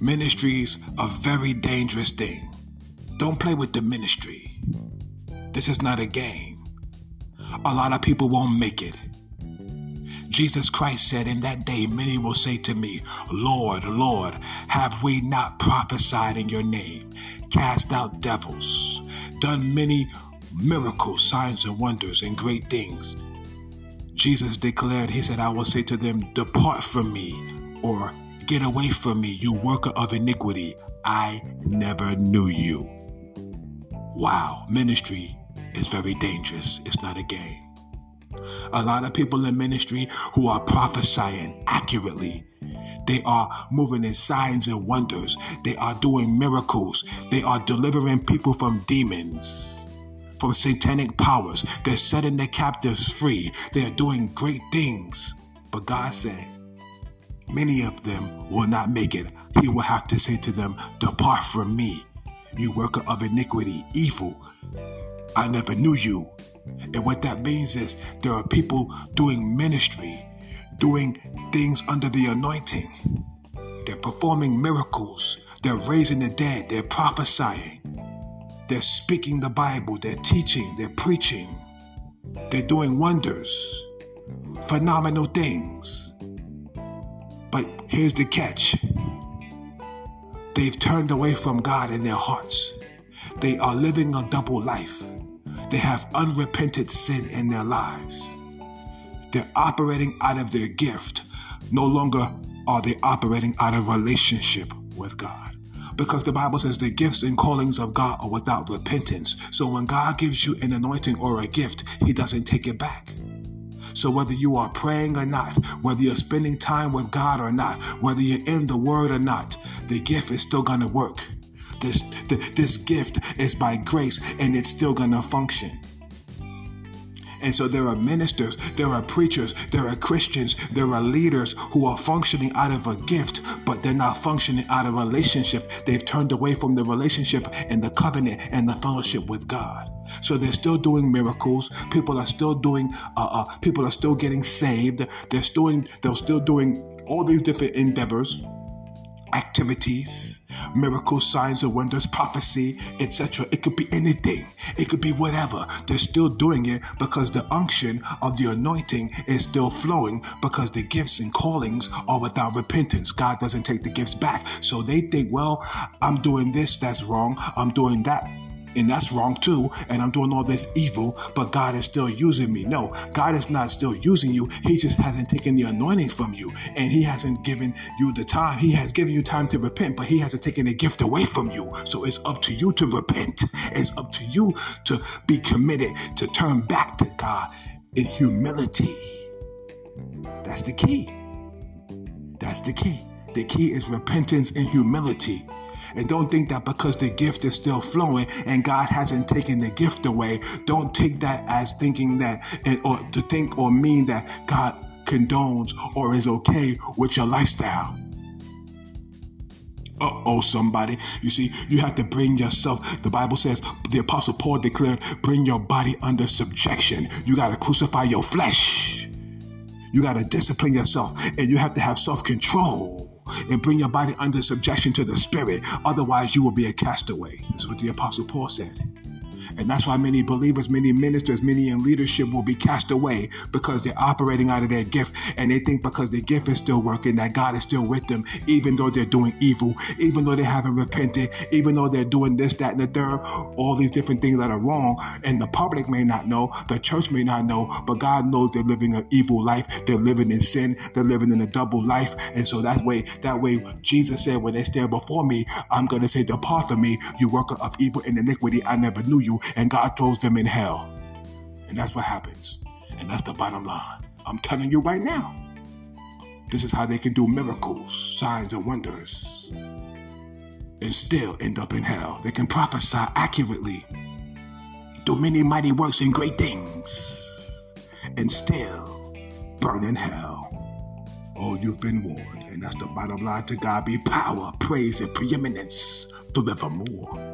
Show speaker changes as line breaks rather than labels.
Ministry's a very dangerous thing. Don't play with the ministry. This is not a game. A lot of people won't make it. Jesus Christ said, In that day, many will say to me, Lord, Lord, have we not prophesied in your name, cast out devils, done many miracles, signs, and wonders, and great things? Jesus declared, He said, I will say to them, Depart from me, or Get away from me, you worker of iniquity. I never knew you. Wow, ministry is very dangerous. It's not a game. A lot of people in ministry who are prophesying accurately. They are moving in signs and wonders. They are doing miracles. They are delivering people from demons, from satanic powers. They're setting their captives free. They are doing great things. But God said, Many of them will not make it. He will have to say to them, Depart from me, you worker of iniquity, evil. I never knew you. And what that means is there are people doing ministry, doing things under the anointing. They're performing miracles. They're raising the dead. They're prophesying. They're speaking the Bible. They're teaching. They're preaching. They're doing wonders, phenomenal things. But here's the catch they've turned away from God in their hearts. They are living a double life. They have unrepented sin in their lives. They're operating out of their gift. No longer are they operating out of relationship with God. Because the Bible says the gifts and callings of God are without repentance. So when God gives you an anointing or a gift, He doesn't take it back. So whether you are praying or not, whether you're spending time with God or not, whether you're in the Word or not, the gift is still going to work. This, this gift is by grace and it's still going to function. And so there are ministers, there are preachers, there are Christians, there are leaders who are functioning out of a gift, but they're not functioning out of relationship. They've turned away from the relationship and the covenant and the fellowship with God. So they're still doing miracles. People are still doing. Uh, uh, people are still getting saved. They're still. They're still doing all these different endeavors activities, miracles, signs and wonders, prophecy, etc. It could be anything. It could be whatever. They're still doing it because the unction of the anointing is still flowing because the gifts and callings are without repentance. God doesn't take the gifts back. So they think, well, I'm doing this, that's wrong. I'm doing that, and that's wrong too. And I'm doing all this evil, but God is still using me. No, God is not still using you. He just hasn't taken the anointing from you, and He hasn't given you the time. He has given you time to repent, but He hasn't taken the gift away from you. So it's up to you to repent. It's up to you to be committed to turn back to God in humility. That's the key. That's the key. The key is repentance and humility. And don't think that because the gift is still flowing and God hasn't taken the gift away, don't take that as thinking that, or to think or mean that God condones or is okay with your lifestyle. Uh oh, somebody. You see, you have to bring yourself. The Bible says, the Apostle Paul declared, bring your body under subjection. You got to crucify your flesh. You got to discipline yourself, and you have to have self control and bring your body under subjection to the Spirit. Otherwise, you will be a castaway. That's what the Apostle Paul said. And that's why many believers, many ministers, many in leadership will be cast away because they're operating out of their gift and they think because their gift is still working that God is still with them, even though they're doing evil, even though they haven't repented, even though they're doing this, that, and the third, all these different things that are wrong. And the public may not know, the church may not know, but God knows they're living an evil life. They're living in sin. They're living in a double life. And so that way, that way, Jesus said, when they stand before me, I'm going to say, depart from me, you worker of evil and iniquity. I never knew and God throws them in hell. And that's what happens. And that's the bottom line. I'm telling you right now. This is how they can do miracles, signs, and wonders and still end up in hell. They can prophesy accurately, do many mighty works and great things, and still burn in hell. Oh, you've been warned. And that's the bottom line to God be power, praise, and preeminence forevermore.